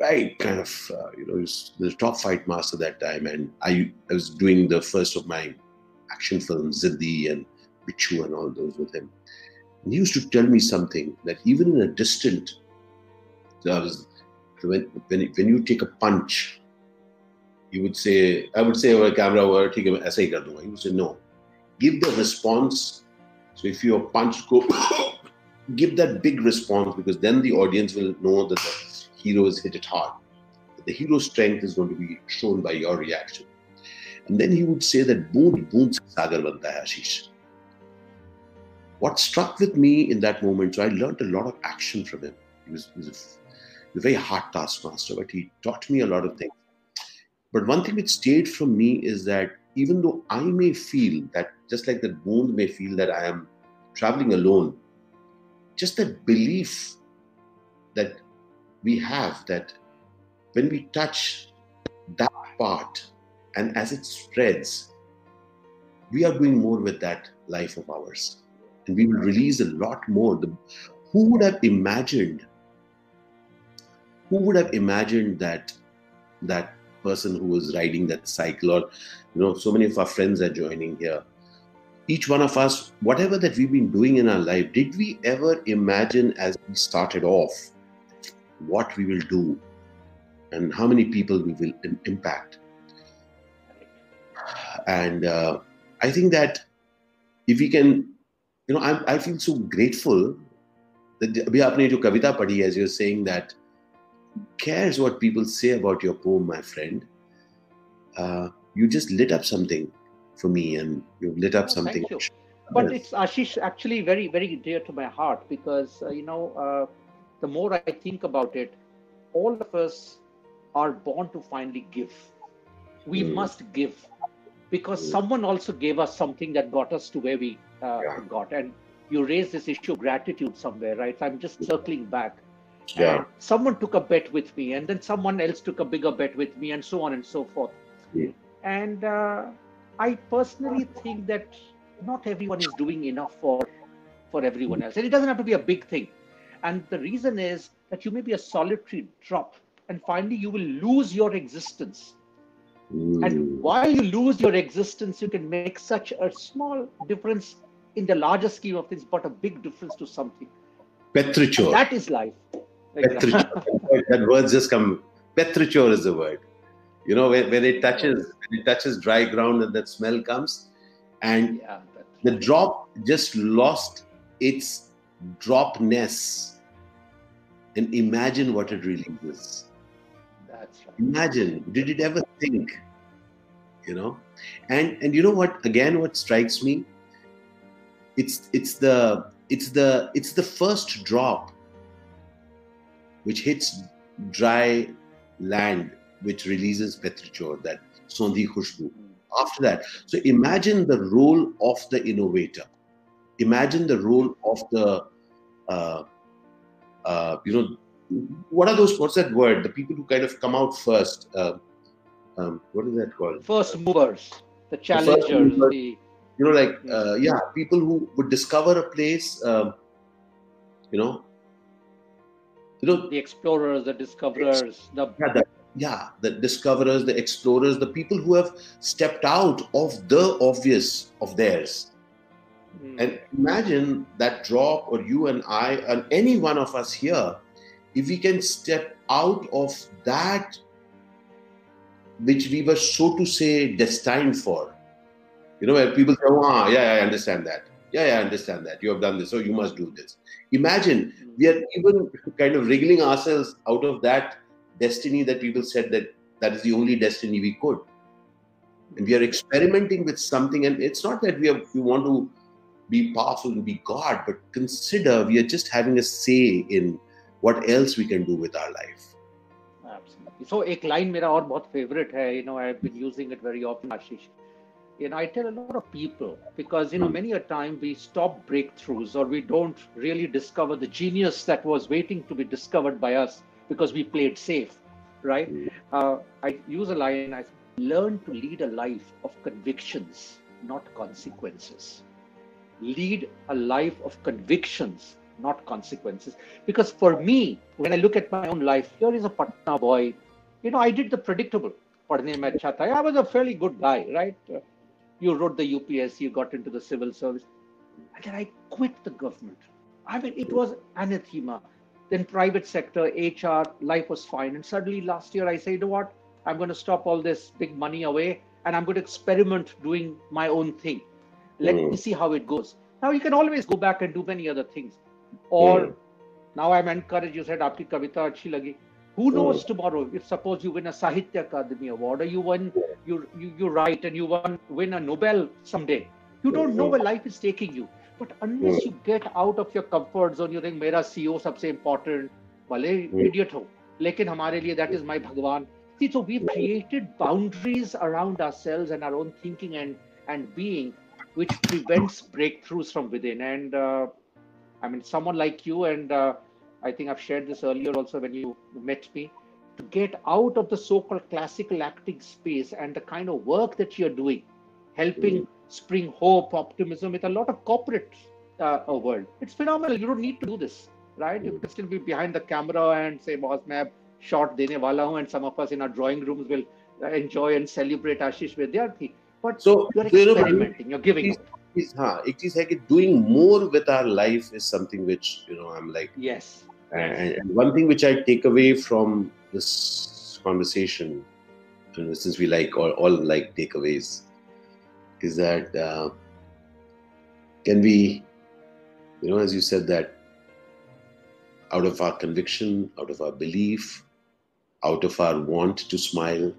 right. Kind of uh, you know the top fight master that time, and I, I was doing the first of my action films, Ziddi and Bichu and all those with him. And he used to tell me something that even in a distant, so I was when when when you take a punch, you would say I would say over camera over take a He would say no, give the response. So if your punch go, give that big response because then the audience will know that the hero has hit it hard. The hero's strength is going to be shown by your reaction. And then he would say that boond boond sagar banta hai Ashish. What struck with me in that moment, so I learned a lot of action from him. He was, he was a, very hard taskmaster, but he taught me a lot of things. But one thing which stayed from me is that even though I may feel that, just like that boond may feel that I am traveling alone, just that belief that we have that when we touch that part and as it spreads, we are doing more with that life of ours. And we will release a lot more. The, who would have imagined? Who would have imagined that that person who was riding that cycle or you know so many of our friends are joining here each one of us whatever that we've been doing in our life did we ever imagine as we started off what we will do and how many people we will impact and uh, I think that if we can, you know, I, I feel so grateful that abhi aapne jo kavita padhi as you're saying that cares what people say about your poem, my friend. Uh, you just lit up something for me, and you lit up Oh, something. But it's Ashish actually very, very dear to my heart because, uh, you know, uh, the more I think about it, all of us are born to finally give. We Mm. must give because Mm. someone also gave us something that got us to where we uh, Yeah. got. And you raised this issue of gratitude somewhere, right? I'm just circling back. Yeah. And someone took a bet with me, and then someone else took a bigger bet with me, and so on and so forth. Mm. And uh, I personally think that not everyone is doing enough for for everyone else, and it doesn't have to be a big thing. And the reason is that you may be a solitary drop, and finally you will lose your existence. Mm. And while you lose your existence, you can make such a small difference in the larger scheme of things, but a big difference to something. Petrichor. That is life. Petrichor. that word just come. Petrichor is the word. You know, when, when it touches, when it touches dry ground and that smell comes, and yeah, the drop just lost its dropness. And imagine what it really is. that's right. Imagine, did it ever think? You know? And and you know what, again, what strikes me? It's it's the it's the it's the first drop which hits dry land, which releases petrichor, that sondi khushbu. Hmm. After that, so imagine the role of the innovator. Imagine the role of the, uh, uh, you know, what are those? What's that word? The people who kind of come out first. Uh, um, what is that called? First movers, the challengers, movers. the You know, like uh, yeah, people who would discover a place. Um, you know, you know, the explorers, the discoverers, the yeah, the, yeah, the discoverers, the explorers, the people who have stepped out of the obvious of theirs. Mm, And imagine that drop, or you and I, and any one of us here, if we can step out of that which we were, so to say, destined for. You know, where people say, oh, ah, yeah, I understand that. Yeah, yeah, I understand that. You have done this, so you must do this. Imagine mm, we are even kind of wriggling ourselves out of that destiny that people said that that is the only destiny we could and we are experimenting with something and it's not that we are we want to be powerful to be god but consider we are just having a say in what else we can do with our life Absolutely. So एक line मेरा और बहुत favorite है. You know, I've been using it very often, Ashish. You know, I tell a lot of people because you know Hmm. many a time we stop breakthroughs or we don't really discover the genius that was waiting to be discovered by us because we played safe, right? Hmm. Uh, I use a line. I say, learn to lead a life of convictions, not consequences. lead a life of convictions, not consequences. Because for me, when I look at my own life, here is a Patna boy. You know, I did the predictable. I was a fairly good guy, right? You wrote the UPS, you got into the civil service. And then I quit the government. I mean, it was anathema. Then private sector, HR, life was fine. And suddenly last year I said, you know what? I'm going to stop all this big money away and I'm going to experiment doing my own thing Let Mm. me see how it goes. Now you can always go back and do many other things. Or Mm. now I'm encouraged. You said आपकी कविता अच्छी लगी. Who knows tomorrow if suppose you win a Sahitya Akademi Award or you win you you, you write and you won, win a Nobel someday. You don't know where life is taking you. But unless you get out of your comfort zone, you think मेरा CEO सबसे important. भले idiot हो, लेकिन हमारे लिए that is my भगवान. See, so we've created boundaries around ourselves and our own thinking and and being, which prevents breakthroughs from within. And uh, I mean, someone like you, and uh, I think I've shared this earlier also when you met me, to get out of the so called classical acting space and the kind of work that you're doing, helping mm. spring hope, optimism with a lot of corporate uh, world. It's phenomenal. You don't need to do this, right? Mm. You can still be behind the camera and say, boss, map shot dene wala hu, and some of us in our drawing rooms will uh, enjoy and celebrate Ashish Vidyarthi. But so you're experimenting. You're giving. हाँ, it is like doing more with our life is something which you know I'm like Yes. And, and one thing which I take away from this conversation, and since we like all, all like takeaways, is that uh, can we, you know, as you said, that out of our conviction, out of our belief, out of our want to smile,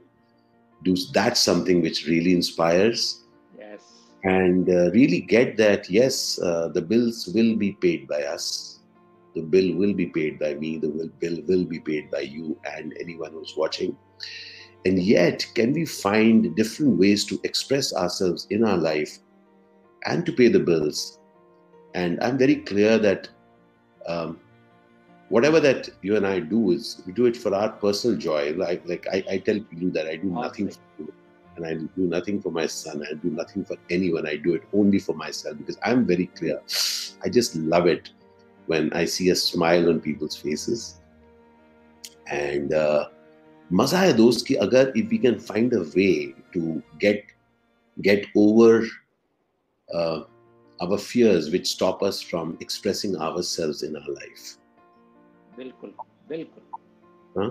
do that's something which really inspires. Yes. And uh, really get that, yes, uh, the bills will be paid by us. The bill will be paid by me. The will, bill will be paid by you and anyone who's watching. And yet, can we find different ways to express ourselves in our life and to pay the bills? And I'm very clear that um, whatever that you and I do is we do it for our personal joy. Like like I, I tell people that I do nothing for you and I do nothing for my son. I do nothing for anyone. I do it only for myself because I'm very clear. I just love it when I see a smile on people's faces. And uh, मजा है दोस्त कि अगर if we can find a way to get get over uh, our fears which stop us from expressing ourselves in our life बिल्कुल बिल्कुल हाँ?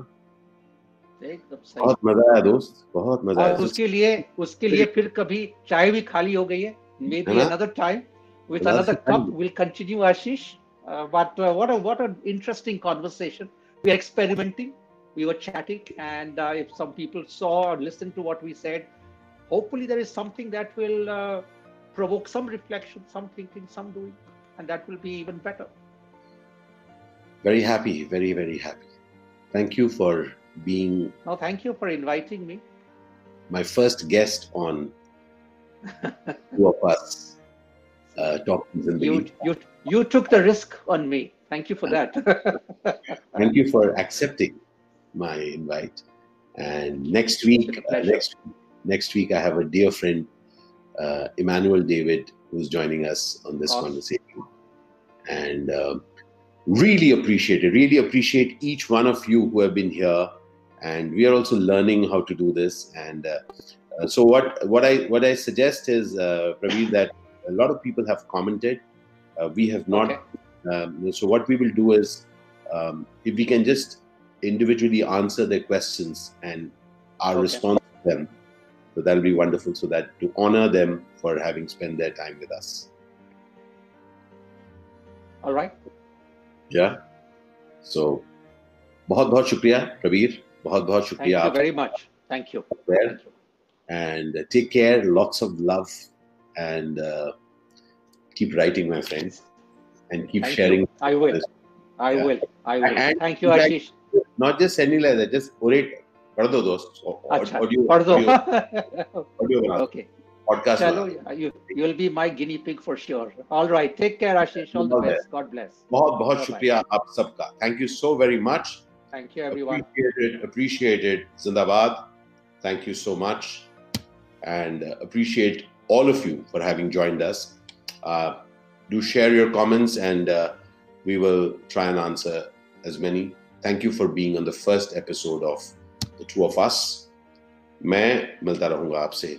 बहुत मज़ा आया दोस्त बहुत मज़ा और आया उसके लिए उसके लिए फिर कभी चाय भी खाली हो गई है मे है B? Another time with Another another time. cup we'll continue ashish uh, but uh, what a what an interesting conversation we are experimenting we were chatting and uh, if some people saw or listened to what we said hopefully there is something that will uh, provoke some reflection some thinking some doing and that will be even better very happy very very happy. Thank you for being now thank you for inviting me. my first guest on two of us uh, talking in you you you took the risk on me. Thank you for that. thank you for accepting my invite. And next week uh, next next week i have a dear friend uh, emmanuel david who's joining us on this Awesome. conversation. And um really appreciate it. Really appreciate each one of you who have been here. And we are also learning how to do this. And uh, uh, so what what i what i suggest is uh, Prabir, that a lot of people have commented. Uh, we have not. Okay. um, so what we will do is um, if we can just individually answer their questions and our Okay. response to them. So that'll be wonderful so that to honor them for having spent their time with us. All right yeah so बहुत बहुत शुक्रिया प्रवीर बहुत बहुत thank शुक्रिया you आप very much thank you there thank you and uh, take care lots of love and uh, keep writing my friends and keep Thank sharing you. I will. this. I Yeah. will. I will. And- Thank you, Ashish. not just sending like that just orate पढ़ दो दोस्त अच्छा, पढ़ दो. audio बना okay. podcast चलो, बना you you will be my guinea pig for sure. All right. Take care, Ashish. All the All the best. God bless. बहुत बहुत Bye-bye. शुक्रिया आप सबका thank you so very much Thank you, everyone. appreciate it appreciate it zindabad thank you so much and uh, appreciate all of you for having joined us uh, do share your comments and uh, we will try and answer as many thank you for being on the first episode of the two of us मैं मिलता रहूंगा आपसे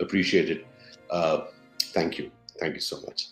appreciate it. Uh, thank you. Thank you so much